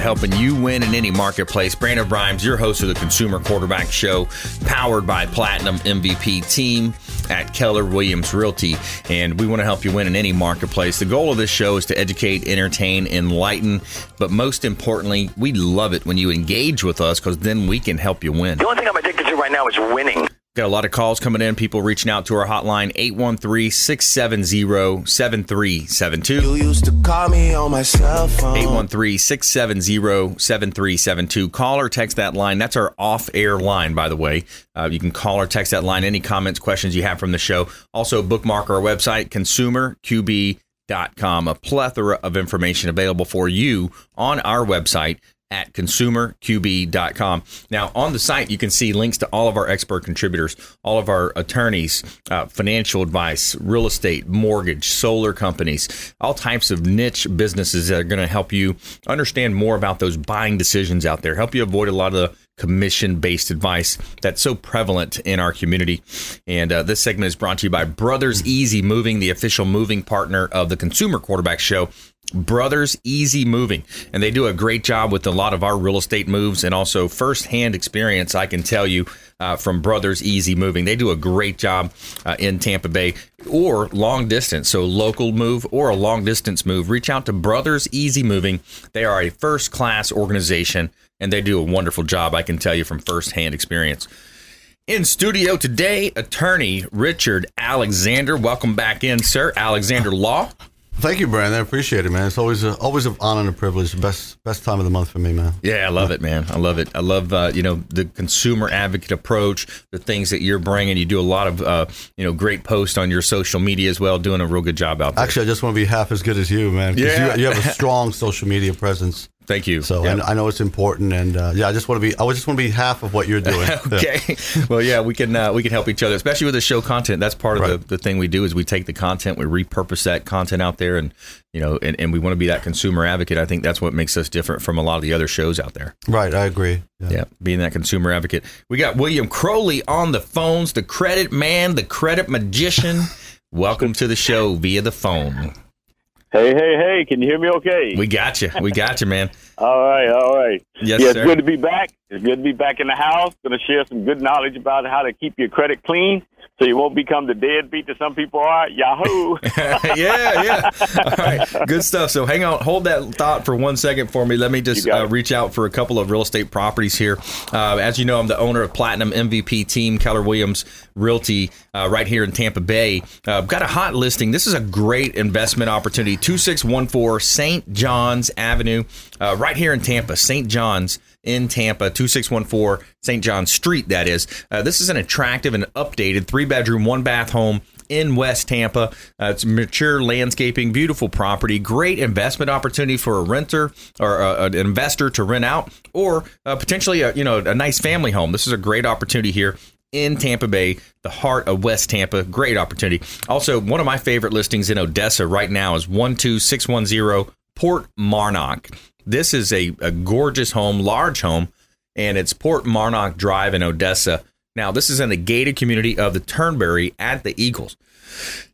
helping you win in any marketplace. Brandon Rhimes, your host of the Consumer Quarterback Show, powered by Platinum MVP Team at Keller Williams Realty. And we want to help you win in any marketplace. The goal of this show is to educate, entertain, enlighten, but most importantly, we love it when you engage with us because then we can help you win. The only thing I'm addicted to right now is winning. Got a lot of calls coming in, people reaching out to our hotline, 813-670-7372. You used to call me on my cell phone. 813-670-7372. Call or text that line. That's our off-air line, by the way. Uh, you can call or text that line. Any comments, questions you have from the show. Also, bookmark our website, consumerqb.com. A plethora of information available for you on our website at consumerqb.com. Now, on the site, you can see links to all of our expert contributors, all of our attorneys, uh, financial advice, real estate, mortgage, solar companies, all types of niche businesses that are going to help you understand more about those buying decisions out there, help you avoid a lot of the commission based advice that's so prevalent in our community. And uh, this segment is brought to you by Brothers Easy Moving, the official moving partner of the Consumer Quarterback Show. Brothers Easy Moving, and they do a great job with a lot of our real estate moves and also firsthand experience. I can tell you uh, from Brothers Easy Moving, they do a great job uh, in Tampa Bay or long distance. So, local move or a long distance move, reach out to Brothers Easy Moving. They are a first class organization and they do a wonderful job. I can tell you from firsthand experience. In studio today, attorney Richard Alexander. Welcome back in, sir. Alexander Law. Thank you, Brandon. I appreciate it, man. It's always a, always an honor and a privilege. Best best time of the month for me, man. Yeah, I love it, man. I love it. I love uh, you know the consumer advocate approach, the things that you're bringing. You do a lot of uh, you know great posts on your social media as well, doing a real good job out there. Actually, I just want to be half as good as you, man. Yeah. you, you have a strong social media presence. Thank you. So Yeah. I, know it's important, and uh, yeah, I just want to be. I just want to be half of what you're doing. Yeah. okay. Well, yeah, we can uh, we can help each other, especially with the show content. That's part of Right. the, the thing we do is we take the content, we repurpose that content out there, and you know, and, and we want to be that consumer advocate. I think that's what makes us different from a lot of the other shows out there. Right, I agree. Yeah. Yeah, being that consumer advocate. We got William Crowley on the phones, the credit man, the credit magician. Welcome to the show via the phone. Hey, hey, hey, can you hear me okay? We got you. We got you, man. all right, all right. Yes, yeah, it's sir. good to be back. It's good to be back in the house. Going to share some good knowledge about how to keep your credit clean so you won't become the deadbeat that some people are. Yahoo! yeah, yeah. All right, good stuff. So hang on, hold that thought for one second for me. Let me just uh, reach out for a couple of real estate properties here. Uh, as you know, I'm the owner of Platinum MVP Team Keller Williams Realty uh, right here in Tampa Bay. Uh, got a hot listing. This is a great investment opportunity. Two six one four St. John's Avenue, uh, right here in Tampa. St. John's in Tampa, 2614 St. John Street, that is. Uh, this is an attractive and updated three bedroom, one bath home in West Tampa. Uh, it's mature landscaping, beautiful property, great investment opportunity for a renter or uh, an investor to rent out, or uh, potentially a, you know, a nice family home. This is a great opportunity here in Tampa Bay, the heart of West Tampa. Great opportunity. Also, one of my favorite listings in Odessa right now is 12610 Port Marnock. This is a, a gorgeous home, large home, and it's Port Marnock Drive in Odessa. Now, this is in the gated community of the Turnberry at the Eagles.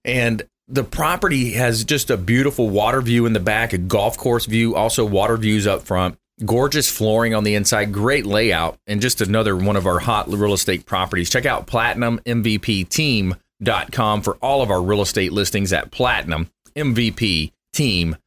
And the property has just a beautiful water view in the back, a golf course view, also water views up front, gorgeous flooring on the inside, great layout, and just another one of our hot real estate properties. Check out platinummvpteam.com for all of our real estate listings at platinummvpteam.com. Sun is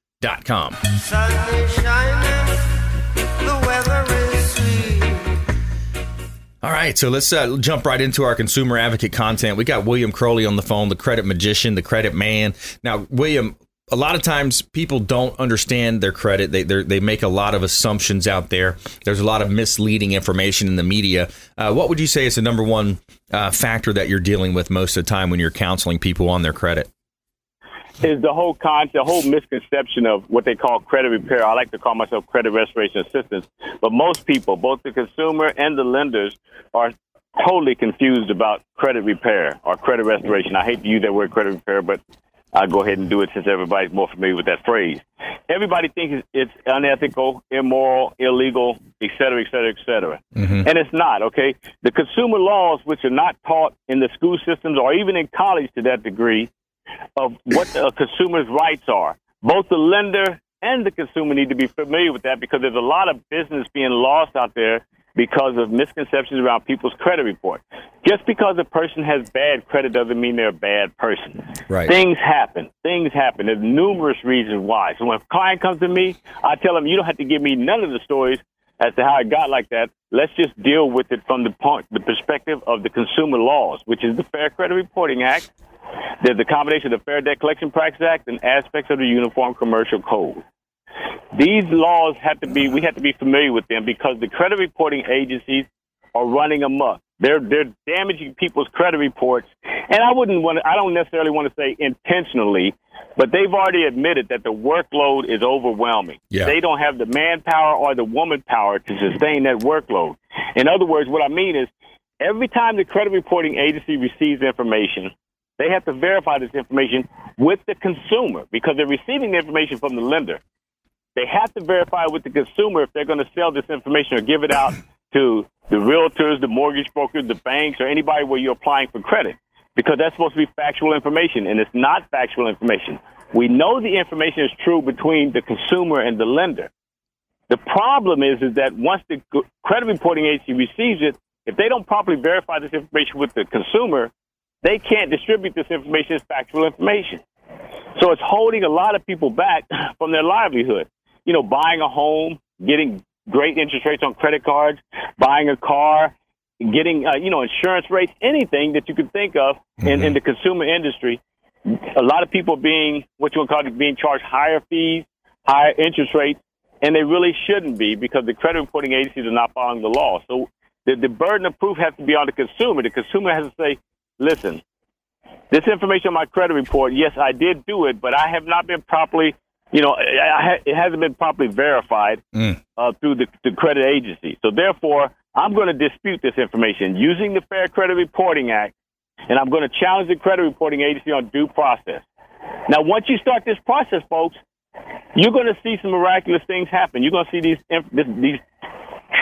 All right, so let's uh, jump right into our consumer advocate content. We got William Crowley on the phone, the credit magician, the credit man. Now, William, a lot of times people don't understand their credit. They they make a lot of assumptions out there. There's a lot of misleading information in the media. Uh, what would you say is the number one uh, factor that you're dealing with most of the time when you're counseling people on their credit? Is the whole concept, the whole misconception of what they call credit repair. I like to call myself credit restoration assistance, but most people, both the consumer and the lenders, are totally confused about credit repair or credit restoration. I hate to use that word credit repair, but I'll go ahead and do it since everybody's more familiar with that phrase. Everybody thinks it's unethical, immoral, illegal, et cetera, et cetera, et cetera. Mm-hmm. And it's not, okay? The consumer laws, which are not taught in the school systems or even in college to that degree, of what a consumer's rights are. Both the lender and the consumer need to be familiar with that because there's a lot of business being lost out there because of misconceptions around people's credit report. Just because a person has bad credit doesn't mean they're a bad person. Right. Things happen. Things happen. There's numerous reasons why. So when a client comes to me, I tell them you don't have to give me none of the stories as to how it got like that. Let's just deal with it from the point, the perspective of the consumer laws, which is the Fair Credit Reporting Act. There's the combination of the Fair Debt Collection Practice Act and aspects of the Uniform Commercial Code. These laws have to be, we have to be familiar with them because the credit reporting agencies are running amok. They're, they're damaging people's credit reports. And I wouldn't want to, I don't necessarily want to say intentionally, but they've already admitted that the workload is overwhelming. Yeah. They don't have the manpower or the woman power to sustain that workload. In other words, what I mean is every time the credit reporting agency receives information, they have to verify this information with the consumer because they're receiving the information from the lender. They have to verify with the consumer if they're going to sell this information or give it out to the realtors, the mortgage brokers, the banks, or anybody where you're applying for credit because that's supposed to be factual information and it's not factual information. We know the information is true between the consumer and the lender. The problem is, is that once the credit reporting agency receives it, if they don't properly verify this information with the consumer, they can't distribute this information as factual information. So it's holding a lot of people back from their livelihood. You know, buying a home, getting great interest rates on credit cards, buying a car, getting, uh, you know, insurance rates, anything that you could think of in, in the consumer industry. A lot of people being, what you would call it, being charged higher fees, higher interest rates, and they really shouldn't be because the credit reporting agencies are not following the law. So the, the burden of proof has to be on the consumer. The consumer has to say, listen, this information on my credit report, yes, I did do it, but I have not been properly, you know, I, I, it hasn't been properly verified uh, through the, the credit agency. So therefore, I'm going to dispute this information using the Fair Credit Reporting Act, and I'm going to challenge the credit reporting agency on due process. Now, once you start this process, folks, you're going to see some miraculous things happen. You're going to see these inf- this, these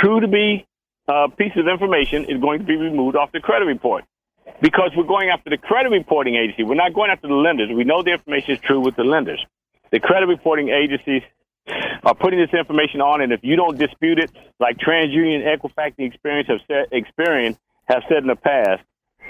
true to be uh, pieces of information is going to be removed off the credit report because we're going after the credit reporting agency. We're not going after the lenders. We know the information is true with the lenders. The credit reporting agencies are putting this information on, and if you don't dispute it, like TransUnion, Equifax, and Experience have said, Experian have said in the past,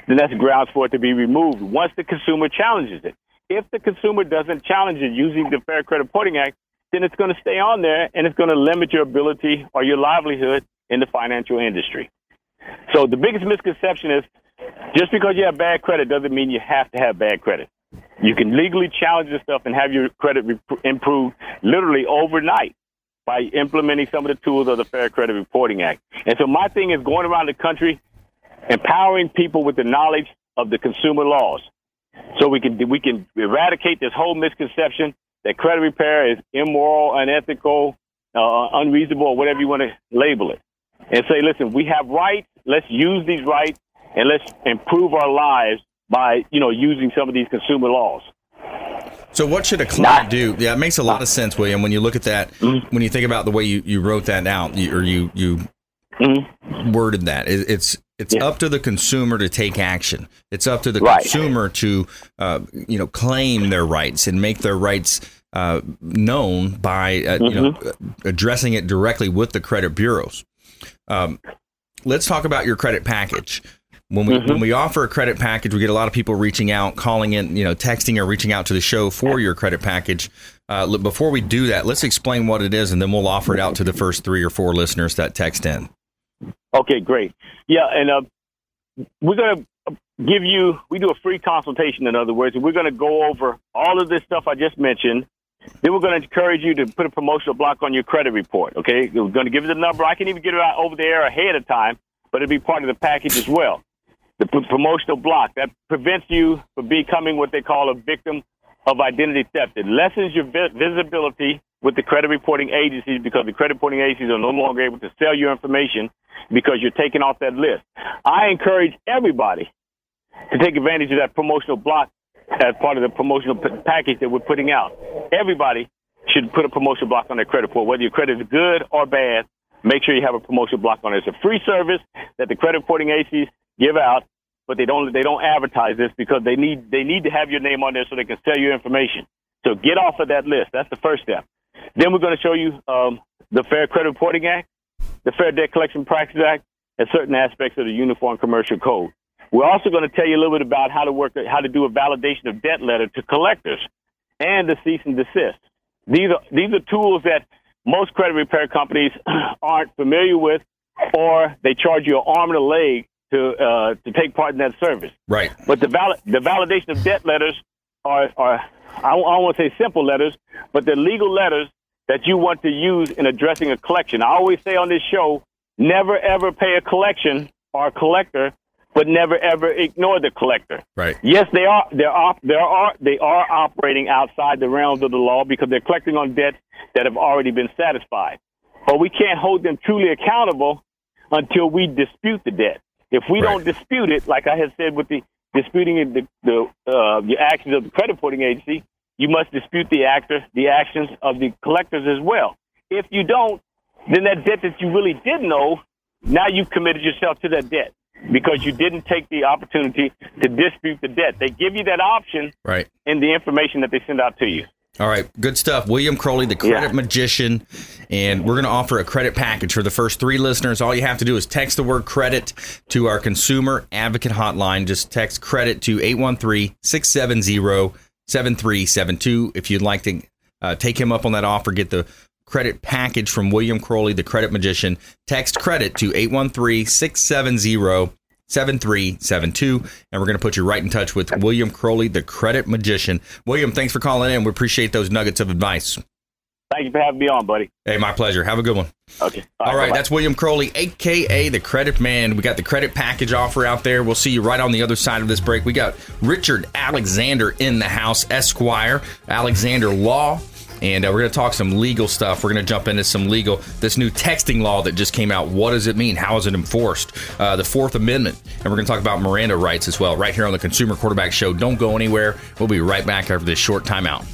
then that's grounds for it to be removed once the consumer challenges it. If the consumer doesn't challenge it using the Fair Credit Reporting Act, then it's going to stay on there and it's going to limit your ability or your livelihood in the financial industry. So the biggest misconception is just because you have bad credit doesn't mean you have to have bad credit. You can legally challenge stuff and have your credit re- improved literally overnight by implementing some of the tools of the Fair Credit Reporting Act. And so my thing is going around the country, empowering people with the knowledge of the consumer laws, so we can we can eradicate this whole misconception that credit repair is immoral, unethical, uh, unreasonable, or whatever you want to label it, and say, listen, we have rights. Let's use these rights and let's improve our lives by you know using some of these consumer laws. So what should a client do? Yeah, it makes a lot of sense, William. When you look at that, when you think about the way you, you wrote that out, you, or you you worded that, it, it's it's Yeah. up to the consumer to take action. It's up to the Right. consumer to uh, you know claim their rights and make their rights uh, known by uh, you know addressing it directly with the credit bureaus. Um, let's talk about your credit package. When we when we offer a credit package, we get a lot of people reaching out, calling in, you know, texting or reaching out to the show for your credit package. Uh, look, before we do that, let's explain what it is, and then we'll offer it out to the first three or four listeners that text in. Okay, great. Yeah, and uh, we're going to give you, we do a free consultation, in other words, and we're going to go over all of this stuff I just mentioned. Then we're going to encourage you to put a promotional block on your credit report, okay? We're going to give you the number. I can even get it out over the air ahead of time, but it'll be part of the package as well. The promotional block that prevents you from becoming what they call a victim of identity theft. It lessens your vi- visibility with the credit reporting agencies because the credit reporting agencies are no longer able to sell your information because you're taken off that list. I encourage everybody to take advantage of that promotional block as part of the promotional p- package that we're putting out. Everybody should put a promotional block on their credit report, whether your credit is good or bad. Make sure you have a promotional block on it. It's a free service that the credit reporting agencies give out, but they don't they don't advertise this because they need they need to have your name on there so they can sell your information. So get off of that list. That's the first step. Then we're going to show you um, the Fair Credit Reporting Act, the Fair Debt Collection Practices Act, and certain aspects of the Uniform Commercial Code. We're also going to tell you a little bit about how to work, how to do a validation of debt letter to collectors and the cease and desist. These are these are tools that most credit repair companies aren't familiar with, or they charge you an arm and a leg to uh, to take part in that service. Right. But the the validation of debt letters are are I don't, I don't want to say simple letters, but they're legal letters that you want to use in addressing a collection. I always say on this show, never ever pay a collection or a collector, but never ever ignore the collector. Right. Yes, they are. They are. They are. They are operating outside the realms of the law because they're collecting on debts that have already been satisfied. But we can't hold them truly accountable until we dispute the debt. If we Right. don't dispute it, like I had said with the disputing the the uh, the actions of the credit reporting agency, you must dispute the actor the actions of the collectors as well. If you don't, then that debt that you really did know, now you've committed yourself to that debt because you didn't take the opportunity to dispute the debt. They give you that option Right. in the information that they send out to you. All right, good stuff. William Crowley, the credit Yeah. magician, and we're going to offer a credit package for the first three listeners. All you have to do is text the word credit to our consumer advocate hotline. Just text credit to 813 670 7372. If you'd like to uh, take him up on that offer, get the credit package from William Crowley, the credit magician, text credit to 813 670 7372 and we're going to put you right in touch with William Crowley the credit magician. William, thanks for calling in. We appreciate those nuggets of advice. Thank you for having me on, buddy. Hey, my pleasure. Have a good one. Okay. All right, bye-bye. that's William Crowley, aka the Credit Man. We got the credit package offer out there. We'll see you right on the other side of this break. We got Richard Alexander in the house, Esquire, Alexander Law. And uh, we're going to talk some legal stuff. We're going to jump into some legal, this new texting law that just came out. What does it mean? How is it enforced? Uh, the Fourth Amendment. And we're going to talk about Miranda rights as well, right here on the Consumer Quarterback Show. Don't go anywhere. We'll be right back after this short timeout.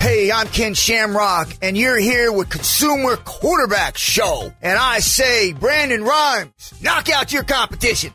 Hey, I'm Ken Shamrock, and you're here with Consumer Quarterback Show. And I say, Brandon Rhimes, knock out your competition.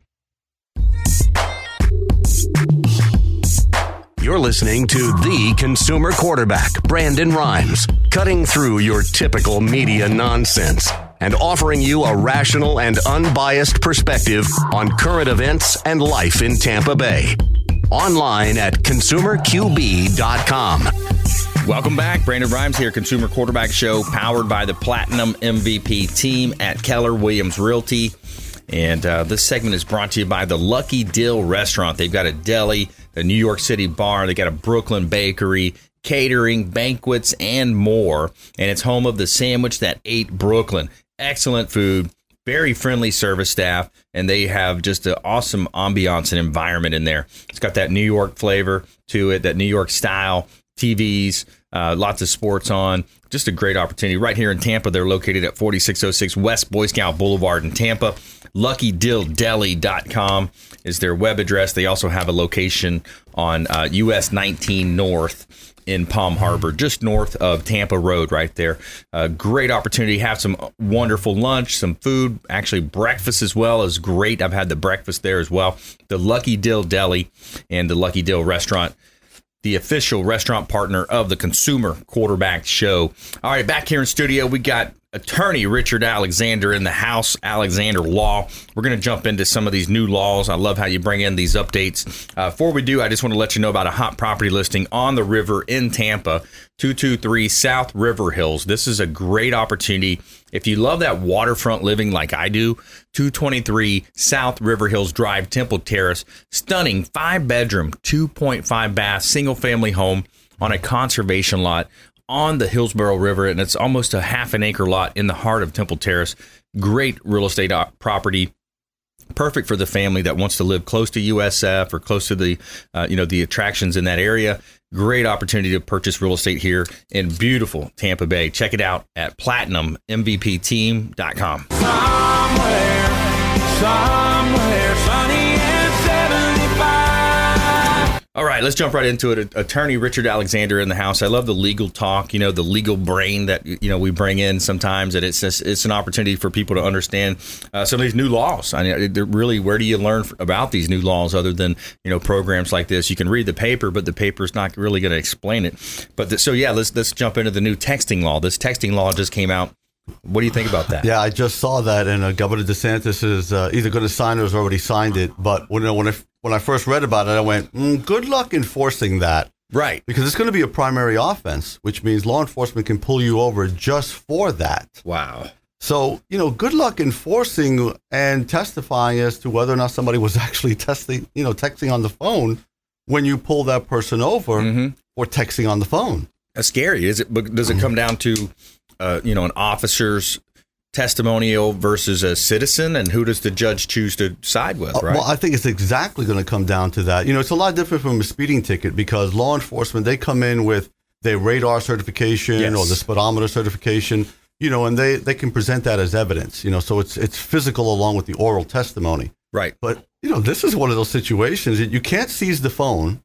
You're listening to the consumer quarterback, Brandon Rhimes, cutting through your typical media nonsense and offering you a rational and unbiased perspective on current events and life in Tampa Bay. Online at consumerqb.com. Welcome back. Brandon Rhimes here, Consumer Quarterback Show, powered by the Platinum MVP team at Keller Williams Realty. And uh, this segment is brought to you by the Lucky Dill Restaurant. They've got a deli, a New York City bar, they got a Brooklyn bakery, catering, banquets, and more. And it's home of the sandwich that ate Brooklyn. Excellent food, very friendly service staff, and they have just an awesome ambiance and environment in there. It's got that New York flavor to it, that New York style. TVs, Uh, lots of sports on. Just a great opportunity right here in Tampa. They're located at 4606 West Boy Scout Boulevard in Tampa. LuckyDillDeli.com is their web address. They also have a location on uh, US 19 North in Palm Harbor, just north of Tampa Road, right there. Uh, great opportunity. Have some wonderful lunch, some food. Actually, breakfast as well is great. I've had the breakfast there as well. The Lucky Dill Deli and the Lucky Dill Restaurant the official restaurant partner of the Consumer Quarterback Show. All right, back here in studio, we got attorney Richard Alexander in the house, Alexander Law. We're going to jump into some of these new laws. I love how you bring in these updates. Uh, before we do, I just want to let you know about a hot property listing on the river in Tampa, 223 South River Hills. This is a great opportunity. If you love that waterfront living like I do, 223 South River Hills Drive, Temple Terrace, stunning five bedroom, 2.5 bath, single family home on a conservation lot on the Hillsborough River, and it's almost a half an acre lot in the heart of Temple Terrace. Great real estate property. Perfect for the family that wants to live close to USF or close to the, uh, you know, the attractions in that area. Great opportunity to purchase real estate here in beautiful Tampa Bay. Check it out at platinummvpteam.com. Somewhere, somewhere all right, let's jump right into it. Attorney Richard Alexander in the house. I love the legal talk, you know, the legal brain that you know we bring in sometimes, and it's just, it's an opportunity for people to understand uh, some of these new laws. I mean, really, where do you learn about these new laws other than you know programs like this? You can read the paper, but the paper is not really going to explain it. But the, so yeah, let's let's jump into the new texting law. This texting law just came out. What do you think about that? Yeah, I just saw that, and uh, Governor DeSantis is uh, either going to sign it or has already signed it. But when, when I when I first read about it, I went, mm, good luck enforcing that. Right. Because it's going to be a primary offense, which means law enforcement can pull you over just for that. Wow. So, you know, good luck enforcing and testifying as to whether or not somebody was actually testing, you know, texting on the phone when you pull that person over mm-hmm. or texting on the phone. That's scary. Is it? But does it come down to, uh, you know, an officer's testimonial versus a citizen, and who does the judge choose to side with? Uh, right. Well, I think it's exactly going to come down to that. You know, it's a lot different from a speeding ticket because law enforcement they come in with their radar certification yes. or the speedometer certification. You know, and they they can present that as evidence. You know, so it's it's physical along with the oral testimony. Right. But you know, this is one of those situations that you can't seize the phone.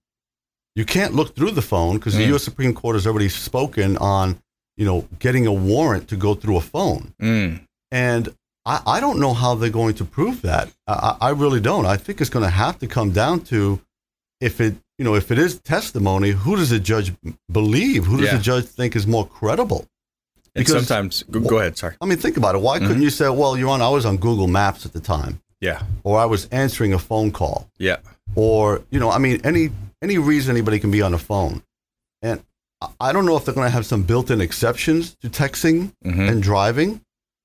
You can't look through the phone because mm. the U.S. Supreme Court has already spoken on you know, getting a warrant to go through a phone. Mm. And I, I, don't know how they're going to prove that. I, I really don't. I think it's going to have to come down to if it, you know, if it is testimony, who does the judge believe? Who does yeah. the judge think is more credible? Because and sometimes, go, go, ahead. Sorry. I mean, think about it. Why mm-hmm. couldn't you say, well, you're on, I was on Google Maps at the time. Yeah. Or I was answering a phone call. Yeah. Or, you know, I mean, any, any reason anybody can be on the phone. And I don't know if they're going to have some built-in exceptions to texting mm-hmm. and driving,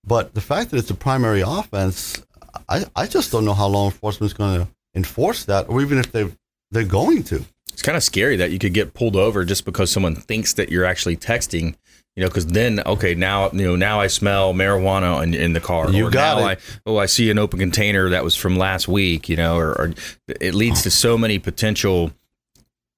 but the fact that it's a primary offense, I, I just don't know how law enforcement is going to enforce that, or even if they they're going to. It's kind of scary that you could get pulled over just because someone thinks that you're actually texting. You know, because then okay, now you know now I smell marijuana in, in the car. You or got now it. I, oh, I see an open container that was from last week. You know, or, or it leads to so many potential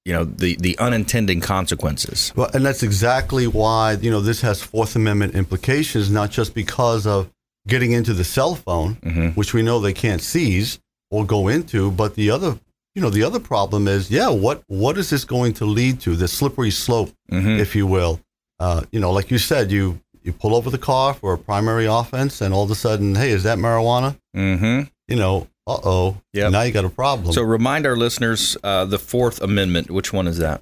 you know the the unintended consequences. Well, and that's exactly why you know this has Fourth Amendment implications, not just because of getting into the cell phone, mm-hmm. which we know they can't seize or go into, but the other you know the other problem is yeah what what is this going to lead to the slippery slope mm-hmm. if you will uh, you know like you said you you pull over the car for a primary offense and all of a sudden hey is that marijuana mm-hmm. you know uh oh. Yeah. Now you got a problem. So remind our listeners uh, the Fourth Amendment. Which one is that?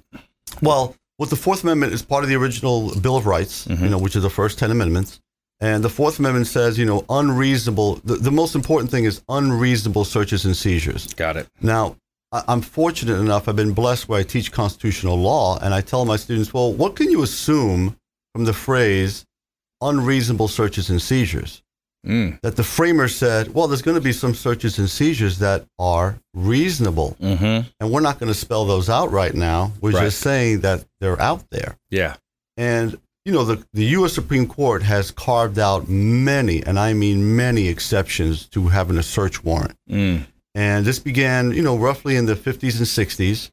Well, what the Fourth Amendment is part of the original Bill of Rights, mm-hmm. you know, which is the first ten amendments. And the Fourth Amendment says, you know, unreasonable. The, the most important thing is unreasonable searches and seizures. Got it. Now, I, I'm fortunate enough. I've been blessed where I teach constitutional law, and I tell my students, well, what can you assume from the phrase unreasonable searches and seizures? Mm. That the framers said, well, there's going to be some searches and seizures that are reasonable. Mm-hmm. And we're not going to spell those out right now. We're right. just saying that they're out there. Yeah. And, you know, the, the U.S. Supreme Court has carved out many, and I mean many exceptions to having a search warrant. Mm. And this began, you know, roughly in the 50s and 60s.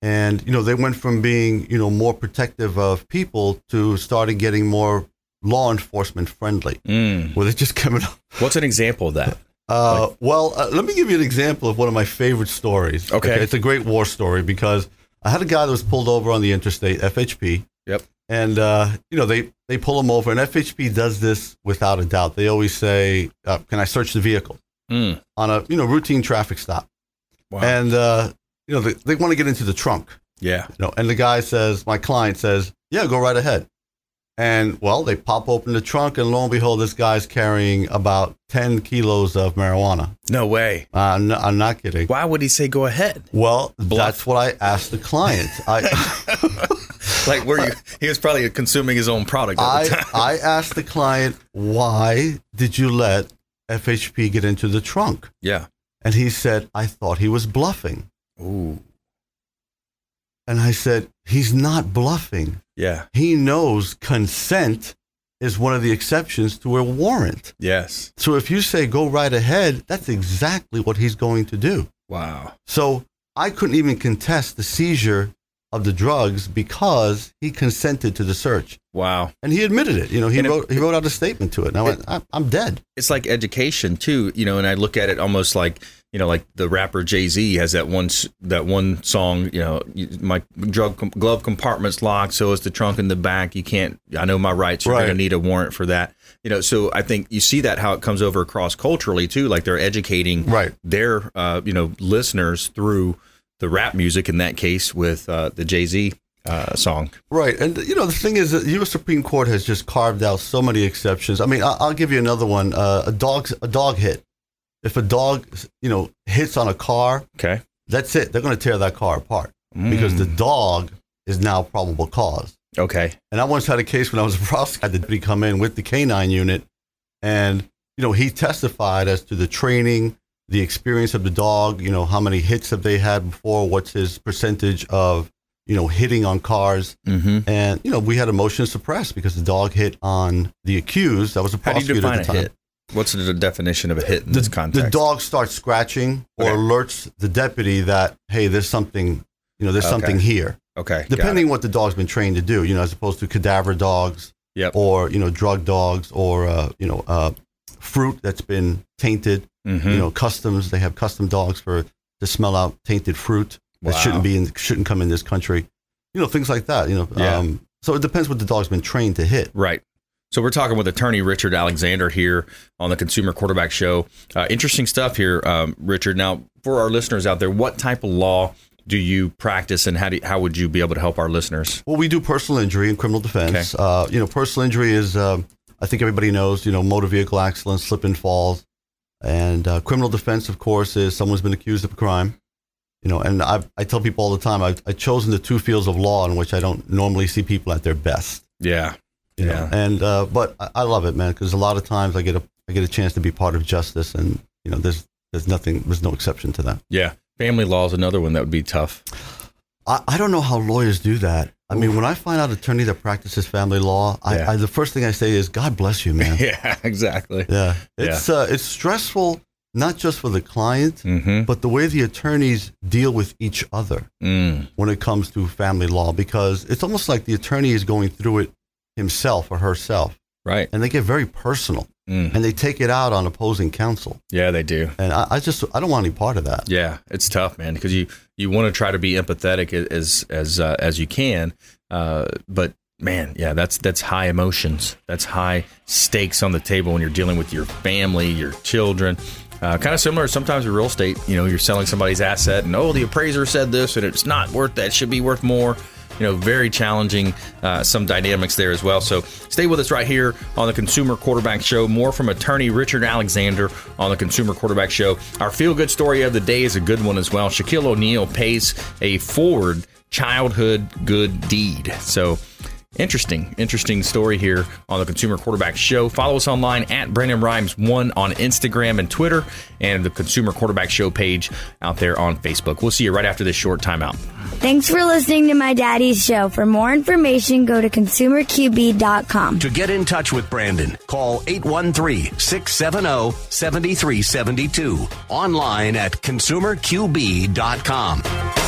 and you know they went from being you know more protective of people to started getting more law enforcement friendly, Mm. where they're just coming up. What's an example of that? Uh, well, uh, let me give you an example of one of my favorite stories. Okay. it's a great war story because I had a guy that was pulled over on the interstate, FHP, Yep. and uh, you know they they pull him over, and FHP does this without a doubt. They always say, uh, "Can I search the vehicle?" Mm. on a you know routine traffic stop, Wow. and uh, you know they, they want to get into the trunk, yeah. you know, and the guy says, my client says, "Yeah, go right ahead." And well, they pop open the trunk, and lo and behold, this guy's carrying about ten kilos of marijuana. No way. Uh, I'm, not, I'm not kidding. Why would he say go ahead? Well, Bluff. that's what I asked the client. I Like, were you? He was probably consuming his own product I. I asked the client, "Why did you let FHP get into the trunk?" Yeah. And he said, "I thought he was bluffing." Ooh. And I said, "He's not bluffing. Yeah. He knows consent is one of the exceptions to a warrant. Yes. So if you say go right ahead, that's exactly what he's going to do." Wow. So I couldn't even contest the seizure of the drugs because he consented to the search. Wow. And he admitted it. You know, he And it- wrote he wrote out a statement to it. And I went, I, I'm dead. It's like education too, you know. And I look at it almost like you know, like the rapper Jay Z has that one that one song. You know, my drug com- glove compartment's locked, so is the trunk in the back. You can't. I know my rights. You're Right. going to need a warrant for that. You know, so I think you see that how it comes over across culturally too. Like they're educating Right. their uh, you know listeners through the rap music. In that case, with uh, the Jay Z uh, song. Right. And, you know, the thing is that the U.S. Supreme Court has just carved out so many exceptions. I mean, I, I'll give you another one. Uh, a, dog, a dog hit. If a dog, you know, hits on a car, Okay. that's it. They're going to tear that car apart because the dog is now probable cause. Okay. And I once had a case when I was a prosecutor, I had the deputy come in with the canine unit, and you know he testified as to the training, the experience of the dog. You know how many hits have they had before? What's his percentage of you know hitting on cars? Mm-hmm. And you know we had a motion to suppress because the dog hit on the accused. That was a How do you prosecutor define at the time. hit? What's the definition of a hit in The, this context? the dog starts scratching or Okay. alerts the deputy that hey, there's something. You know, there's Okay. something here. Okay. depending what the dog's been trained to do, you know, as opposed to cadaver dogs Yep. or, you know, drug dogs or, uh, you know, uh, fruit that's been tainted, Mhm. you know, customs, they have custom dogs for to smell out tainted fruit that shouldn't be in, shouldn't come in this country, you know, things like that, you know, Yeah. um, so it depends what the dog's been trained to hit. Right. So we're talking with attorney Richard Alexander here on the Consumer Quarterback Show. Uh, interesting stuff here, um, Richard. Now, for our listeners out there, what type of law do you practice, and how do how would you be able to help our listeners? Well, we do personal injury and criminal defense. Uh, you know, personal injury is, um, I think everybody knows, you know, motor vehicle accidents, slip and falls. And uh, criminal defense, of course, is someone's been accused of a crime. You know, and I, I tell people all the time, I've, I've chosen the two fields of law in which I don't normally see people at their best. Yeah. you know. Yeah. And uh, but I, I love it, man, because a lot of times I get a I get a chance to be part of justice, and you know, there's there's nothing, there's no exception to that. Yeah. Family law is another one that would be tough. I, I don't know how lawyers do that. I mean, when I find out an attorney that practices family law, I, Yeah. I, the first thing I say is, God bless you, man. Yeah, exactly. yeah. It's, Uh, it's stressful, not just for the client, Mm-hmm. but the way the attorneys deal with each other Mm. when it comes to family law, because it's almost like the attorney is going through it himself or herself. Right. And they get very personal Mm. and they take it out on opposing counsel. Yeah, they do. And I, I just, I don't want any part of that. Yeah, it's tough, man, because you you want to try to be empathetic as as uh, as you can, uh, but man, yeah, that's that's high emotions, that's high stakes on the table when you're dealing with your family, your children. Uh, kind of similar sometimes with real estate. You know, you're selling somebody's asset, and oh, the appraiser said this, and it's not worth that. It should be worth more. You know, very challenging. Uh, some dynamics there as well. So stay with us right here on the Consumer Quarterback Show. More from attorney Richard Alexander on the Consumer Quarterback Show. Our feel good story of the day is a good one as well. Shaquille O'Neal pays a forward childhood good deed. So Interesting, interesting story here on the Consumer Quarterback Show. Follow us online at Brandon Rhimes1 on Instagram and Twitter, and the Consumer Quarterback Show page out there on Facebook. We'll see you right after this short timeout. Thanks for listening to my daddy's show. For more information, go to consumerqb.com. To get in touch with Brandon, call 813 670 7372. Online at consumerqb.com.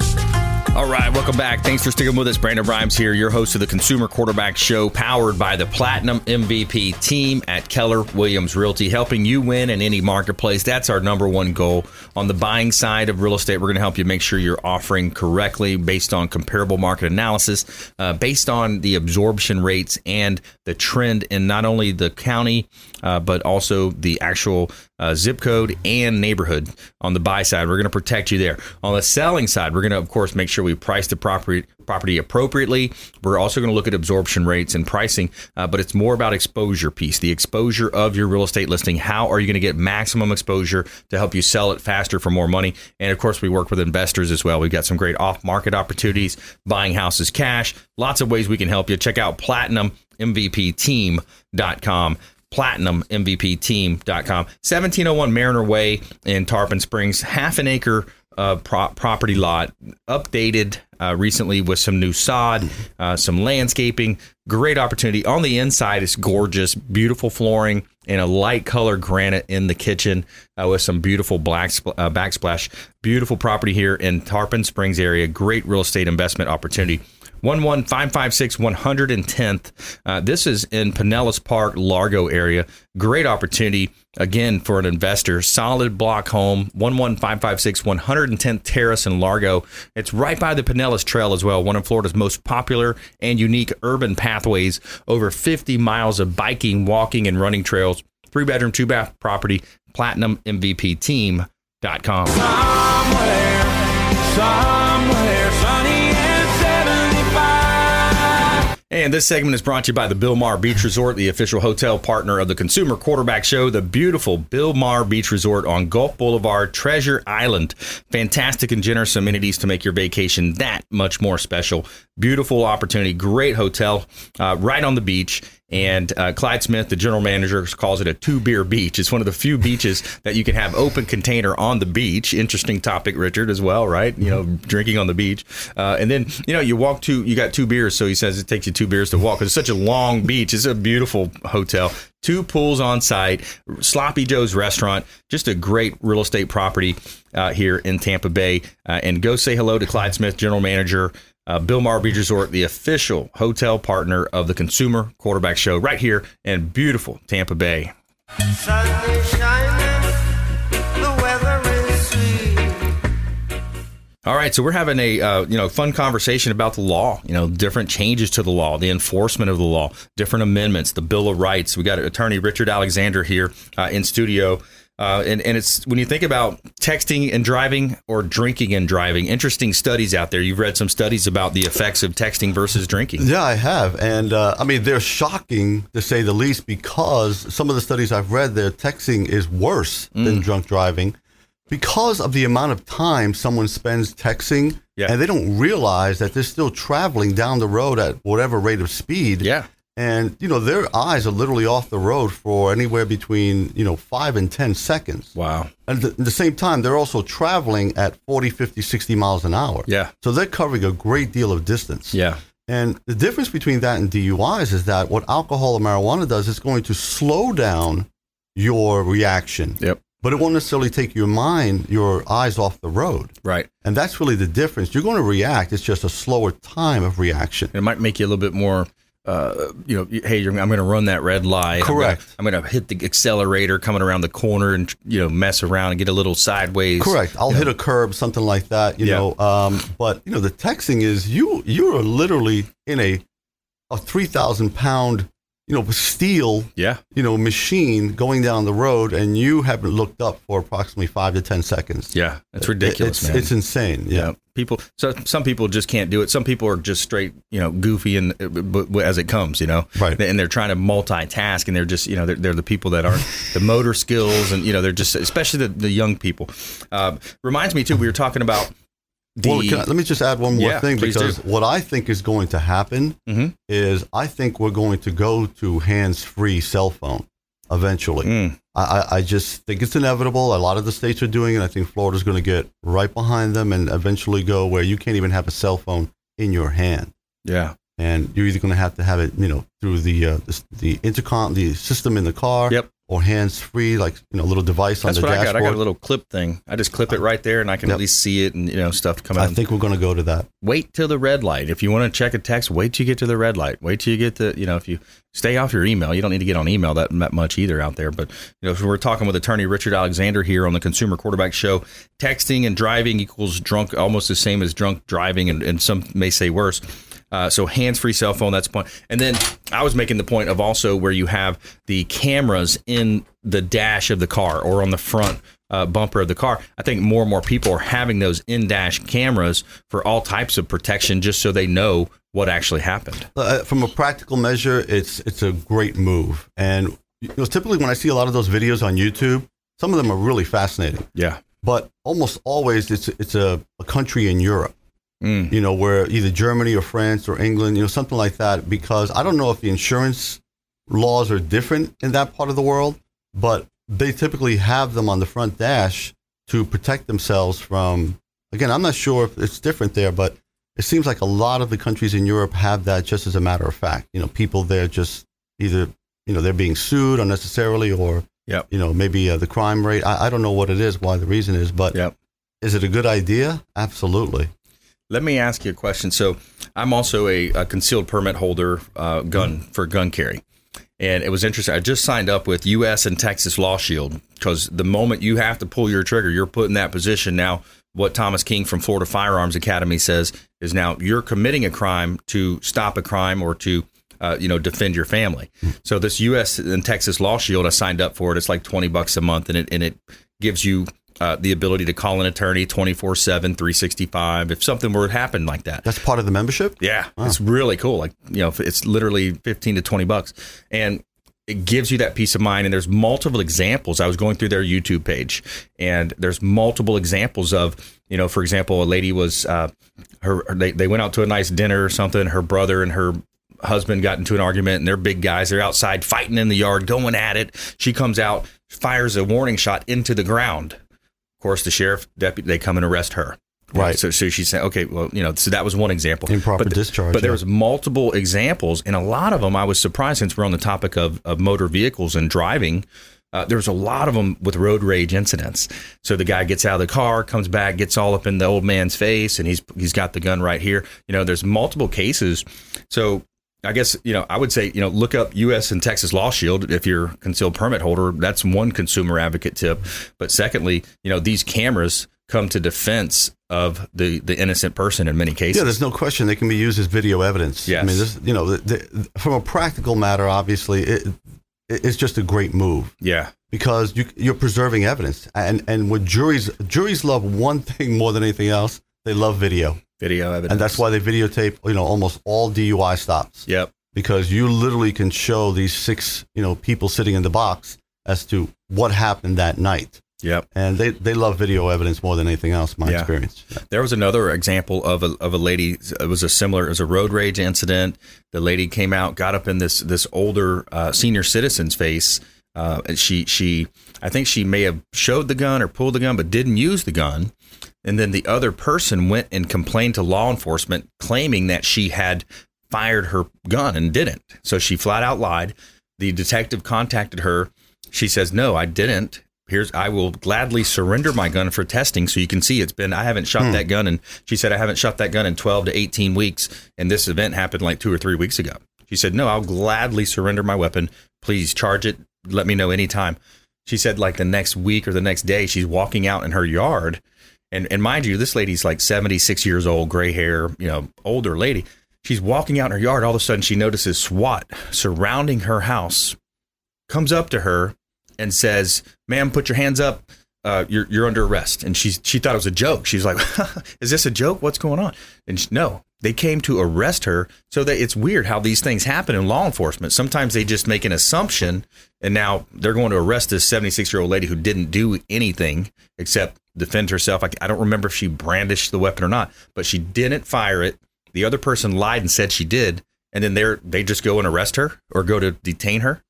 All right, welcome back. Thanks for sticking with us. Brandon Rhimes here, your host of the Consumer Quarterback Show, powered by the Platinum MVP team at Keller Williams Realty, helping you win in any marketplace. That's our number one goal. On the buying side of real estate, we're going to help you make sure you're offering correctly based on comparable market analysis, uh, based on the absorption rates and the trend in not only the county, uh, but also the actual uh, zip code and neighborhood on the buy side. We're going to protect you there. On the selling side, we're going to, of course, make sure we price the property property appropriately. We're also going to look at absorption rates and pricing, uh, but it's more about exposure piece, the exposure of your real estate listing. How are you going to get maximum exposure to help you sell it faster for more money? And of course, we work with investors as well. We've got some great off market opportunities, buying houses cash, lots of ways we can help you. Check out platinummvpteam.com platinummvpteam.com 1701 mariner way in tarpon springs half an acre uh, pro- property lot updated uh, recently with some new sod uh, some landscaping. Great opportunity. On the inside it's gorgeous beautiful flooring and a light color granite in the kitchen uh, with some beautiful black uh, backsplash. Beautiful property here in tarpon springs area. Great real estate investment opportunity 11556 110th. Uh, this is in Pinellas Park, Largo area. Great opportunity, again, for an investor. Solid block home, 11556 110th Terrace in Largo. It's right by the Pinellas Trail as well, one of Florida's most popular and unique urban pathways. Over 50 miles of biking, walking, and running trails. Three bedroom, two bath property, platinum MVP platinummvpteam.com. Somewhere, somewhere And this segment is brought to you by the Bilmar Beach Resort, the official hotel partner of the Consumer Quarterback Show, the beautiful Bilmar Beach Resort on Gulf Boulevard, Treasure Island. Fantastic and generous amenities to make your vacation that much more special. Beautiful opportunity, great hotel uh, right on the beach. And uh, Clyde Smith, the general manager, calls it a two beer beach. It's one of the few beaches that you can have open container on the beach. Interesting topic, Richard, as well, right? You know, drinking on the beach. Uh, and then, you know, you walk two, you got two beers. So he says it takes you two beers to walk because it's such a long beach. It's a beautiful hotel. Two pools on site, Sloppy Joe's restaurant, just a great real estate property uh, here in Tampa Bay. Uh, and go say hello to Clyde Smith, general manager. Uh, Bill Beach Resort, the official hotel partner of the Consumer Quarterback Show, right here in beautiful Tampa Bay. Sun is shining, the weather is sweet. All right, so we're having a uh, you know fun conversation about the law. You know, different changes to the law, the enforcement of the law, different amendments, the Bill of Rights. We got Attorney Richard Alexander here uh, in studio. Uh, and, and it's when you think about texting and driving or drinking and driving, interesting studies out there. You've read some studies about the effects of texting versus drinking. Yeah, I have, and uh, I mean they're shocking to say the least because some of the studies I've read, their texting is worse than Mm. drunk driving because of the amount of time someone spends texting, Yeah. and they don't realize that they're still traveling down the road at whatever rate of speed. Yeah. And you know their eyes are literally off the road for anywhere between you know five and ten seconds. Wow. And at the same time, they're also traveling at 40, 50, 60 miles an hour. Yeah. So they're covering a great deal of distance. Yeah. And the difference between that and DUIs is that what alcohol or marijuana does is going to slow down your reaction. Yep. But it won't necessarily take your mind, your eyes off the road. Right. And that's really the difference. You're going to react. It's just a slower time of reaction. It might make you a little bit more. Uh, you know, hey, you're, I'm going to run that red light. Correct. I'm going to hit the accelerator coming around the corner and you know mess around and get a little sideways. Correct. I'll hit know. a curb, something like that. You Yeah. know. Um, but you know, the texting is you. You are literally in a a three thousand pound, you know, steel, Yeah. you know, machine going down the road, and you haven't looked up for approximately five to ten seconds. Yeah. It's ridiculous, It's, man. it's insane. Yeah. Yeah, people. So some people just can't do it. Some people are just straight, you know, goofy and uh, as it comes, you know, Right. And they're trying to multitask, and they're just, you know, they're, they're the people that aren't the motor skills, and you know, they're just, especially the, the young people. Uh, reminds me too. We were talking about the. well, can I, let me just add one more Yeah, thing because do. what I think is going to happen Mhm. is I think we're going to go to hands-free cell phone. eventually. Mm. I, I- I just think it's inevitable. A lot of the states are doing it. I think Florida's going to get right behind them and eventually go where you can't even have a cell phone in your hand. Yeah. And you're either going to have to have it, you know, through the uh, the, the intercom, the system in the car, Yep. Or hands free, like you know, a little device That's on the what I got. dashboard. I got a little clip thing. I just clip it right there, and I can Yep. at least see it and you know stuff come out. I think we're going to go to that. wait till the red light. If you want to check a text, wait till you get to the red light. Wait till you get the, you know, if you stay off your email, you don't need to get on email that, that much either out there. But, you know, so we're talking with attorney Richard Alexander here on the Consumer Quarterback Show. Texting and driving equals drunk, almost the same as drunk driving, and, and some may say worse. Uh, so hands free cell phone, that's the point. And then I was making the point of also where you have the cameras in the dash of the car or on the front uh, bumper of the car. I think more and more people are having those in dash cameras for all types of protection just so they know what actually happened. Uh, from a practical measure, it's it's a great move. And you know, typically when I see a lot of those videos on YouTube, some of them are really fascinating. Yeah. But almost always, it's it's a, a country in Europe. Mm. You know, where either Germany or France or England, you know, something like that. Because I don't know if the insurance laws are different in that part of the world, but they typically have them on the front dash to protect themselves from. Again, I'm not sure if it's different there, but it seems like a lot of the countries in Europe have that just as a matter of fact. You know, people there just either you know they're being sued unnecessarily or Yep. you know maybe uh, the crime rate. I, I don't know what it is, why the reason is, but Yep. is it a good idea? Absolutely. Let me ask you a question. So, I'm also a, a concealed permit holder, uh, gun for gun carry, and it was interesting. I just signed up with U.S. and Texas Law Shield because the moment you have to pull your trigger, you're put in that position. Now, what Thomas King from Florida Firearms Academy says is now you're committing a crime to stop a crime or to uh, you know, defend your family. So this U.S. and Texas Law Shield, I signed up for it. It's like twenty bucks a month, and it and it gives you uh, the ability to call an attorney 24 7 365 if something were to happen like that. That's part of the membership. yeah. It's really cool. Like you know it's literally 15 to 20 bucks. And it gives you that peace of mind. And there's multiple examples. I was going through their youtube page and there's multiple examples of you know for example a lady was uh, her they, they went out to a nice dinner or something. Her brother and her husband got into an argument and they're big guys. They're outside fighting in the yard going at it. She comes out fires a warning shot into the ground course, the sheriff deputy they come and arrest her. Right. So, so she said, okay, well, you know, so that was one example. Improper but, discharge, But there was multiple examples, and a lot of them I was surprised since we're on the topic of, of motor vehicles and driving. Uh, there was a lot of them with road rage incidents. So the guy gets out of the car, comes back, gets all up in the old man's face, and he's he's got the gun right here. You know, there's multiple cases. So I guess you know I would say you know look up U.S. and Texas Law Shield if you're a concealed permit holder. That's one consumer advocate tip. But secondly, you know these cameras come to defense of the the innocent person in many cases. Yeah, there's no question they can be used as video evidence. Yes. I mean, this, you know, the, the, from a practical matter, obviously, it, it, it's just a great move yeah, because you, you're preserving evidence. And and what juries juries love one thing more than anything else, they love video, video evidence, and that's why they videotape, you know, almost all DUI stops Yep. because you literally can show these six, you know, people sitting in the box as to what happened that night. Yep. And they, they love video evidence more than anything else, my Yeah. experience. There was another example of a of a lady. It was a similar. It was a road rage incident. The lady came out, got up in this this older uh, senior citizen's face. Uh, and she she I think she may have showed the gun or pulled the gun, but didn't use the gun. And then the other person went and complained to law enforcement, claiming that she had fired her gun and didn't. So she flat out lied. The detective contacted her. She says, "No, I didn't." Here's I will gladly surrender my gun for testing so you can see it's been I haven't shot hmm. that gun and she said I haven't shot that gun in 12 to 18 weeks and this event happened like 2 or 3 weeks ago. She said, "No, I'll gladly surrender my weapon. Please charge it. Let me know anytime." She said like the next week or the next day she's walking out in her yard and and mind you this lady's like 76 years old, gray hair, you know, older lady. She's walking out in her yard all of a sudden she notices SWAT surrounding her house comes up to her and says, "Ma'am, put your hands up. Uh, you're you're under arrest." And she she thought it was a joke. She's like, "Is this a joke? What's going on?" And she, no, they came to arrest her. So that it's weird how these things happen in law enforcement. Sometimes they just make an assumption, and now they're going to arrest this 76 year old lady who didn't do anything except defend herself. I, I don't remember if she brandished the weapon or not, but she didn't fire it. The other person lied and said she did, and then they're they just go and arrest her or go to detain her.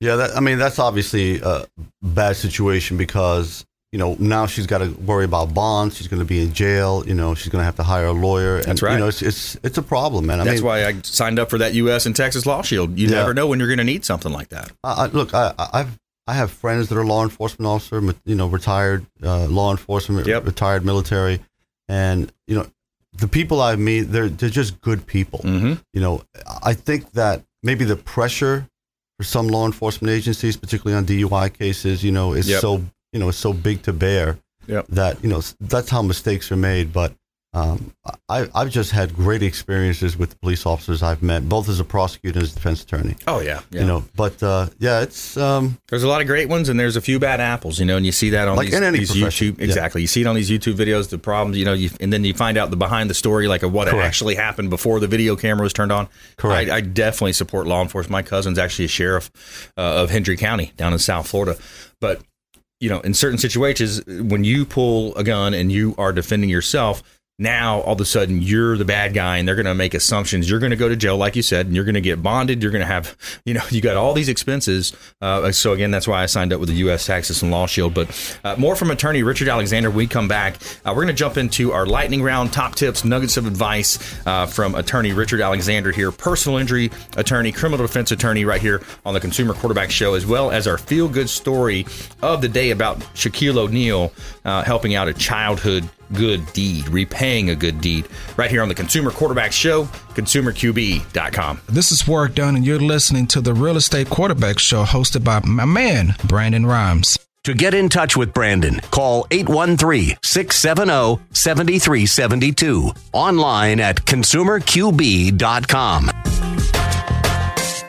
Yeah, that, I mean that's obviously a bad situation because you know now she's got to worry about bonds. She's going to be in jail. You know she's going to have to hire a lawyer. And, That's right. You know it's it's, it's a problem, man. I That's mean, why I signed up for that U.S. and Texas Law Shield. You Yeah. never know when you're going to need something like that. I, I, look, I, I- I've I have friends that are law enforcement officer, you know, retired uh, law enforcement, Yep. retired military, and you know, the people I meet, they're they're just good people. Mm-hmm. You know, I think that maybe the pressure for some law enforcement agencies, particularly on DUI cases, you know, is Yep. so you know, is so big to bear Yep. that you know that's how mistakes are made. But um, I, I've just had great experiences with the police officers I've met, both as a prosecutor and as a defense attorney. Oh yeah, yeah. You know, but uh, yeah, it's um, There's a lot of great ones, and there's a few bad apples, you know, and you see that on Like these, these YouTube. yeah. Exactly, you see it on these YouTube videos, the problems, you know, you, and then you find out the behind the story, like of what Correct. actually happened before the video camera was turned on. Correct. I, I definitely support law enforcement. My cousin's actually a sheriff uh, of Hendry County down in South Florida, but you know, in certain situations, when you pull a gun and you are defending yourself. Now, all of a sudden, you're the bad guy, and they're going to make assumptions. You're going to go to jail, like you said, and you're going to get bonded. You're going to have, you know, you got all these expenses. Uh, so again, that's why I signed up with the U.S. Taxes and Law Shield. But uh, more from attorney Richard Alexander. When we come back. Uh, we're going to jump into our lightning round, top tips, nuggets of advice uh, from attorney Richard Alexander here, personal injury attorney, criminal defense attorney, right here on the Consumer Quarterback Show, as well as our feel good story of the day about Shaquille O'Neal uh, helping out a childhood good deed, repaying a good deed, right here on the Consumer Quarterback Show, consumerqb.com. This is Work Done, and you're listening to the Real Estate Quarterback Show hosted by my man, Brandon Rhimes. To get in touch with Brandon, call 813 670 7372. Online at consumerqb.com.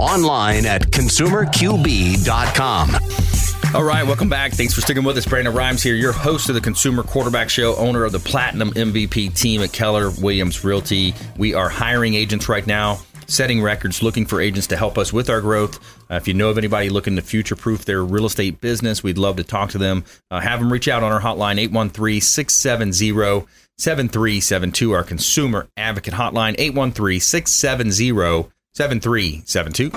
Online at consumerqb.com. All right, welcome back. Thanks for sticking with us. Brandon Rhimes here, your host of the Consumer Quarterback Show, owner of the Platinum MVP team at Keller Williams Realty. We are hiring agents right now, setting records, looking for agents to help us with our growth. Uh, if you know of anybody looking to future proof their real estate business, we'd love to talk to them. Uh, have them reach out on our hotline, 813 670 7372, our consumer advocate hotline, 813 670 7372.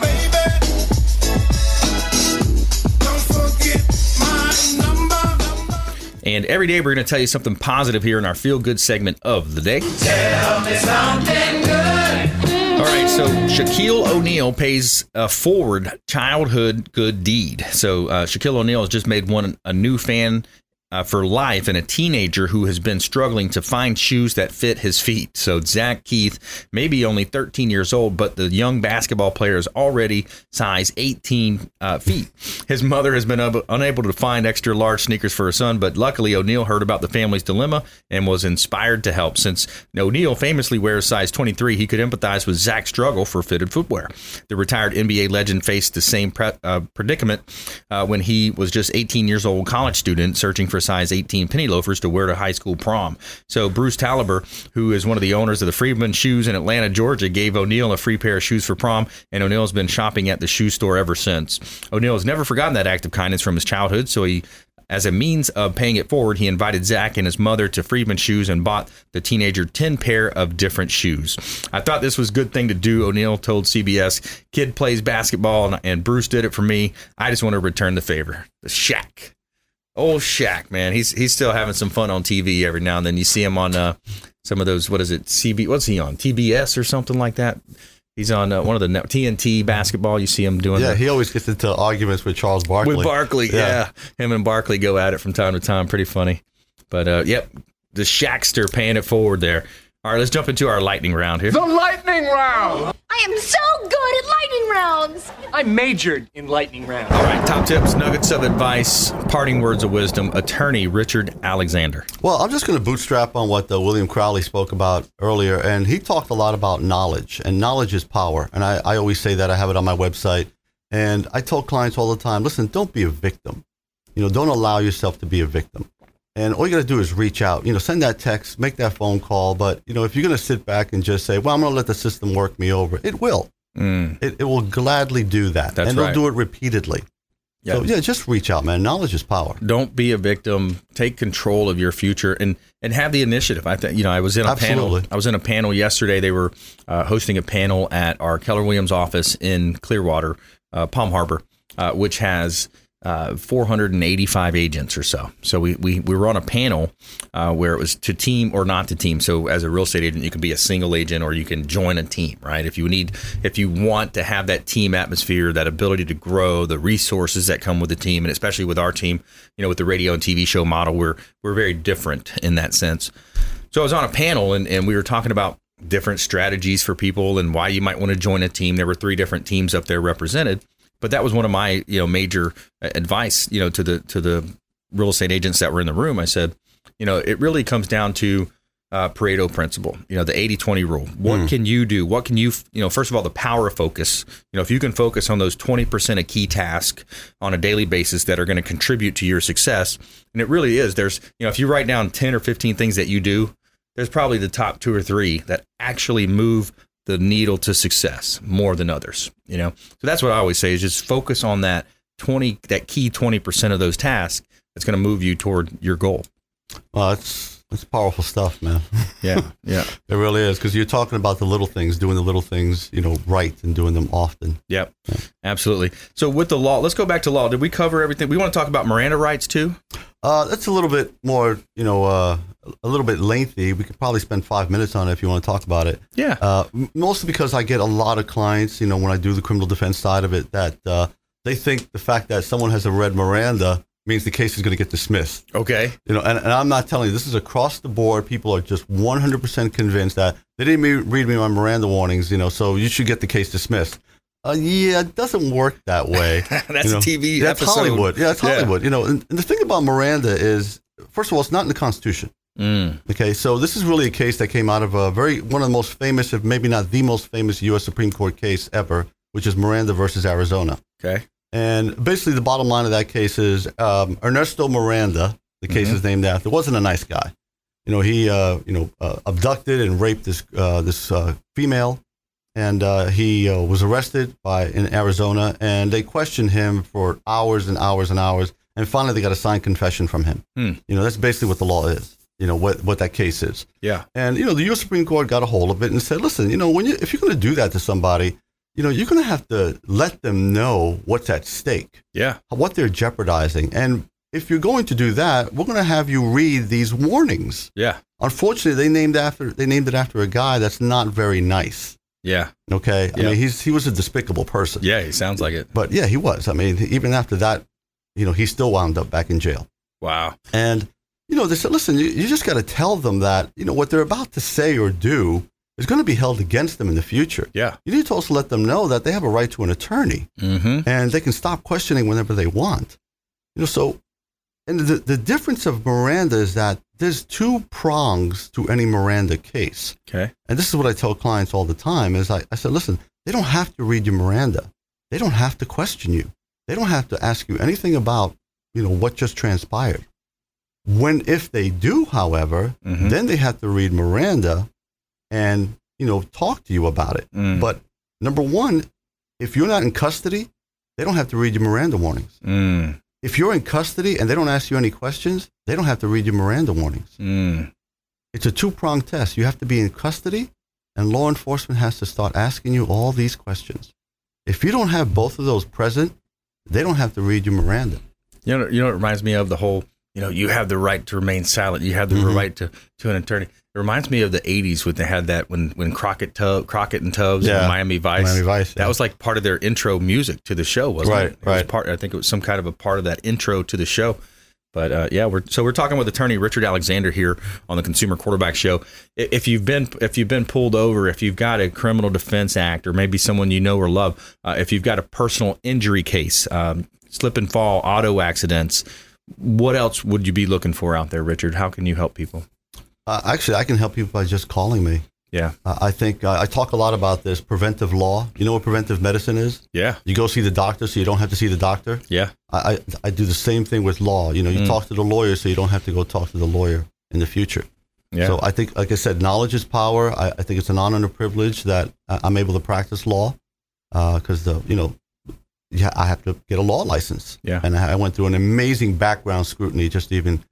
And every day we're going to tell you something positive here in our feel good segment of the day. All right, so Shaquille O'Neal pays a forward childhood good deed. So uh, Shaquille O'Neal has just made one a new fan uh, for life and a teenager who has been struggling to find shoes that fit his feet. So Zach Keith may be only 13 years old, but the young basketball player is already size 18 uh, feet. His mother has been ab- unable to find extra large sneakers for her son, but luckily O'Neal heard about the family's dilemma and was inspired to help. Since O'Neal famously wears size 23, he could empathize with Zach's struggle for fitted footwear. The retired NBA legend faced the same pre- uh, predicament uh, when he was just 18 years old, college student searching for size 18 penny loafers to wear to high school prom. So Bruce Teilhaber, who is one of the owners of the Friedman Shoes in Atlanta, Georgia, gave O'Neal a free pair of shoes for prom, and O'Neal's been shopping at the shoe store ever since. O'Neal has never forgotten that act of kindness from his childhood, so he As a means of paying it forward, he invited Zach and his mother to Friedman Shoes and bought the teenager 10 pair of different shoes. I thought this was a good thing to do, O'Neal told CBS. Kid plays basketball, and, Bruce did it for me. I just want to return the favor. The Shaq. Old Shaq, man. He's he's still having some fun on TV every now and then. You see him on uh, some of those, what is it, CB, what's he on? TBS or something like that? He's on uh, one of the net- TNT basketball. You see him doing Yeah, the- he always gets into arguments with Charles Barkley. with Barkley, yeah. Him and Barkley go at it from time to time. Pretty funny. But uh, yep, the Shackster paying it forward there. All right, let's jump into our lightning round here. The lightning round! I am so good at lightning rounds. I majored in lightning rounds. All right, top tips, nuggets of advice, parting words of wisdom. Attorney Richard Alexander. Well, I'm just going to bootstrap on what uh, William Crowley spoke about earlier, and he talked a lot about knowledge, and knowledge is power. And I, I always say that. I have it on my website. And I tell clients all the time listen, don't be a victim. You know, don't allow yourself to be a victim. And all you got to do is reach out. You know, send that text, make that phone call. But, you know, if you're going to sit back and just say, well, I'm going to let the system work me over, it will. It, it will gladly do that. That's and right. they'll do it repeatedly. Yeah. So, yeah, just reach out, man. Knowledge is power. Don't be a victim. Take control of your future and and have the initiative. I think you know. I was in a Absolutely. panel. I was in a panel yesterday. They were uh, hosting a panel at our Keller Williams office in Clearwater, uh, Palm Harbor, uh, which has uh, 485 agents or so. So we, we, we were on a panel uh, where it was to team or not to team. So as a real estate agent, you can be a single agent or you can join a team, right? If you need, if you want to have that team atmosphere, that ability to grow, the resources that come with the team, and especially with our team, you know, with the radio and TV show model, we're we're very different in that sense. So I was on a panel and, and we were talking about different strategies for people and why you might want to join a team. There were three different teams up there represented, but that was one of my you know major uh, advice you know to the to the real estate agents that were in the room. I said, you know, it really comes down to uh, Pareto principle, you know, the 80 20 rule. What can you do? What can you, you know, first of all, the power of focus. You know, if you can focus on those 20% of key tasks on a daily basis that are going to contribute to your success, and it really is, there's, you know, if you write down 10 or 15 things that you do, there's probably the top two or three that actually move the needle to success more than others, you know? So that's what I always say is just focus on that 20, that key 20% of those tasks that's going to move you toward your goal. Well, it's, it's powerful stuff, man. Yeah. Yeah. It really is because you're talking about the little things, doing the little things, you know, right and doing them often. Yep, absolutely. So with the law, let's go back to law. Did we cover everything? We want to talk about Miranda rights too. Uh, that's a little bit more, you know, uh, a little bit lengthy. We could probably spend five minutes on it if you want to talk about it. Yeah. Uh, mostly because I get a lot of clients, you know, when I do the criminal defense side of it, that uh, they think the fact that someone has a red Miranda means the case is going to get dismissed. Okay. You know, and, and I'm not telling you, this is across the board. People are just 100% convinced that they didn't read me my Miranda warnings, you know, so you should get the case dismissed. Uh, yeah, it doesn't work that way. That's you know. a TV That's episode. Hollywood. Yeah, it's Yeah. Hollywood. You know, and, and the thing about Miranda is, first of all, it's not in the Constitution. Mm. Okay, so this is really a case that came out of a very one of the most famous, if maybe not the most famous, U.S. Supreme Court case ever, which is Miranda versus Arizona. Okay. And basically, the bottom line of that case is um, Ernesto Miranda, the case Mhm. is named after, wasn't a nice guy. You know, he uh, you know uh, abducted and raped this uh, this uh, female, and uh, he uh, was arrested by in Arizona, and they questioned him for hours and hours and hours, and finally they got a signed confession from him. Hmm. You know, that's basically what the law is. You know what what that case is. Yeah. And you know, the U.S. Supreme Court got a hold of it and said, "Listen, you know, when you if you're going to do that to somebody, you know, you're going to have to let them know what's at stake, Yeah. what they're jeopardizing, and if you're going to do that, we're going to have you read these warnings." Yeah. Unfortunately, they named after they named it after a guy that's not very nice. Yeah. Okay, I Yeah. mean, he's he was a despicable person. Yeah. He sounds like it. But yeah, he was. I mean, even after that, you know, he still wound up back in jail. Wow. And, you know, they said, listen, you, you just got to tell them that, you know, what they're about to say or do is going to be held against them in the future. Yeah. You need to also let them know that they have a right to an attorney Mm-hmm. and they can stop questioning whenever they want. You know, so, and the, the difference of Miranda is that there's two prongs to any Miranda case. Okay. And this is what I tell clients all the time is I, I said, listen, they don't have to read your Miranda. They don't have to question you. They don't have to ask you anything about, you know, what just transpired. When, if they do, however, Mhm. then they have to read Miranda and, you know, talk to you about it. Mm. But number one, if you're not in custody, they don't have to read your Miranda warnings. Mm. if you're in custody and they don't ask you any questions, they don't have to read your Miranda warnings. Mm. It's a two pronged test. You have to be in custody, and law enforcement has to start asking you all these questions. If you don't have both of those present, they don't have to read your Miranda. You know, you know, it reminds me of the whole. You know, you have the right to remain silent. You have the Mhm. right to to an attorney. It reminds me of the '80s when they had that when when Crockett Tub, Crockett and Tubbs, Yeah. and Miami Vice. Miami Vice, That was like part of their intro music to the show, wasn't Right, it? it was right. part. I think it was some kind of a part of that intro to the show. But uh, yeah, we're so we're talking with attorney Richard Alexander here on the Consumer Quarterback Show. If you've been if you've been pulled over, if you've got a criminal defense act, or maybe someone you know or love, uh, if you've got a personal injury case, um, slip and fall, auto accidents, what else would you be looking for out there, Richard? How can you help people? Uh, actually, I can help you by just calling me. Yeah, Uh, I think uh, I talk a lot about this preventive law. You know what preventive medicine is? yeah, You go see the doctor so you don't have to see the doctor. yeah. I, I, I do the same thing with law. You know, you Mm. talk to the lawyer so you don't have to go talk to the lawyer in the future. Yeah. So I think, like I said, knowledge is power. I, I think it's an honor and a privilege that I'm able to practice law because the you know yeah, I have to get a law license. Yeah. And I, I went through an amazing background scrutiny just to even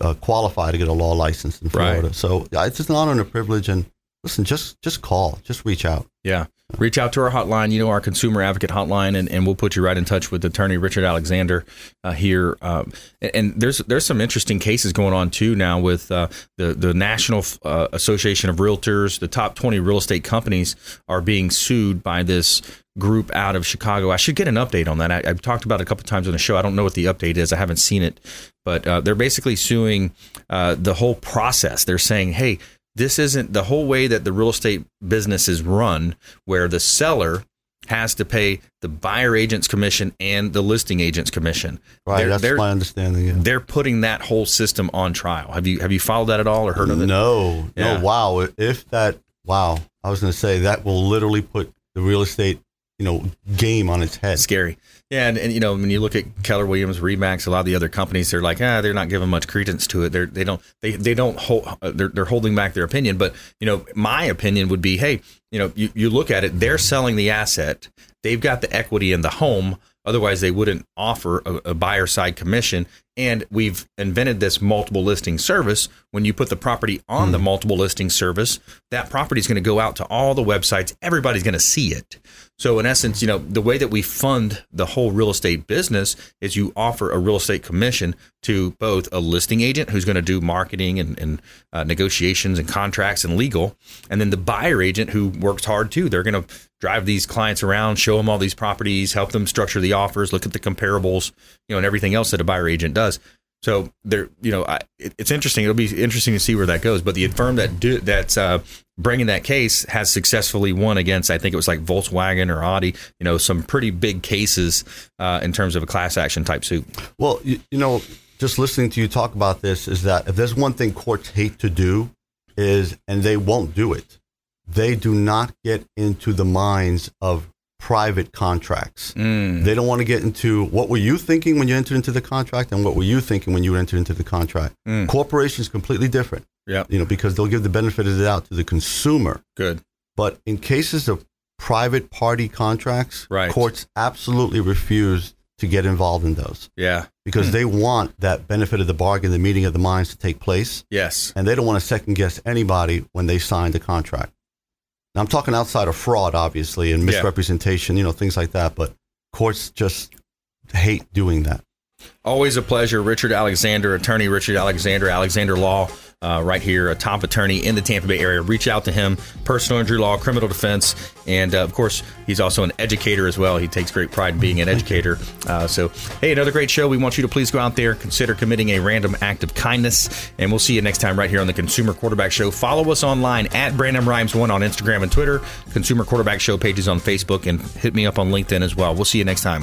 uh, qualify to get a law license in Right. Florida. So it's just an honor and a privilege. And listen, just just call, just reach out. Yeah. Reach out to our hotline, you know, our consumer advocate hotline, and, and we'll put you right in touch with attorney Richard Alexander uh, here. Um, and, there's there's some interesting cases going on too now with uh, the the National uh, Association of Realtors. The top 20 real estate companies are being sued by this group out of Chicago. I should get an update on that. I, I've talked about it a couple times on the show. I don't know what the update is. I haven't seen it, but uh, they're basically suing uh, the whole process. They're saying, hey, this isn't the whole way that the real estate business is run, where the seller has to pay the buyer agent's commission and the listing agent's commission. Right. They're, that's they're, my understanding. Yeah. they're putting that whole system on trial. Have you have you followed that at all or heard of it? No, Yeah. no. Wow. If that, wow. I was going to say that will literally put the real estate, you know, game on its head. Scary. Yeah, and, and you know when you look at Keller Williams, Remax, a lot of the other companies, they're like, ah, they're not giving much credence to it. They're they don't they they don't hold uh, they're they're holding back their opinion. But you know, my opinion would be, hey, you know, you, you look at it, they're selling the asset, they've got the equity in the home. Otherwise, they wouldn't offer a, a buyer side commission. And we've invented this multiple listing service. When you put the property on the multiple listing service, that property is going to go out to all the websites. Everybody's going to see it. So, in essence, you know, the way that we fund the whole real estate business is you offer a real estate commission to both a listing agent who's going to do marketing and, and uh, negotiations and contracts and legal, and then the buyer agent who works hard too. They're going to drive these clients around, show them all these properties, help them structure the offers, look at the comparables, you know, and everything else that a buyer agent does. So there, you know, I, it, it's interesting. It'll be interesting to see where that goes. But the firm that do, that's uh, bringing that case has successfully won against, I think it was like Volkswagen or Audi. You know, some pretty big cases uh, in terms of a class action type suit. Well, you, you know, just listening to you talk about this is that if there's one thing courts hate to do is, and they won't do it, they do not get into the minds of private contracts. Mm. They don't want to get into what were you thinking when you entered into the contract and what were you thinking when you entered into the contract. Mm. Corporations completely different. Yeah. You know, because they'll give the benefit of the doubt to the consumer. Good. But in cases of private party contracts, Right. courts absolutely refuse to get involved in those Yeah. because Hmm. they want that benefit of the bargain, the meeting of the minds to take place. Yes. And they don't want to second guess anybody when they sign the contract. Now, I'm talking outside of fraud, obviously, and Yeah. misrepresentation, you know, things like that. But courts just hate doing that. Always a pleasure. Richard Alexander, attorney Richard Alexander, Alexander Law, uh, right here, a top attorney in the Tampa Bay area. Reach out to him, personal injury law, criminal defense, and uh, of course, he's also an educator as well. He takes great pride in being an educator. Uh, so, hey, another great show. We want you to please go out there, consider committing a random act of kindness, and we'll see you next time right here on the Consumer Quarterback Show. Follow us online at Brandon Rhimes1 on Instagram and Twitter, Consumer Quarterback Show pages on Facebook, and hit me up on LinkedIn as well. We'll see you next time.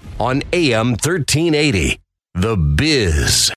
on AM 1380. The Biz.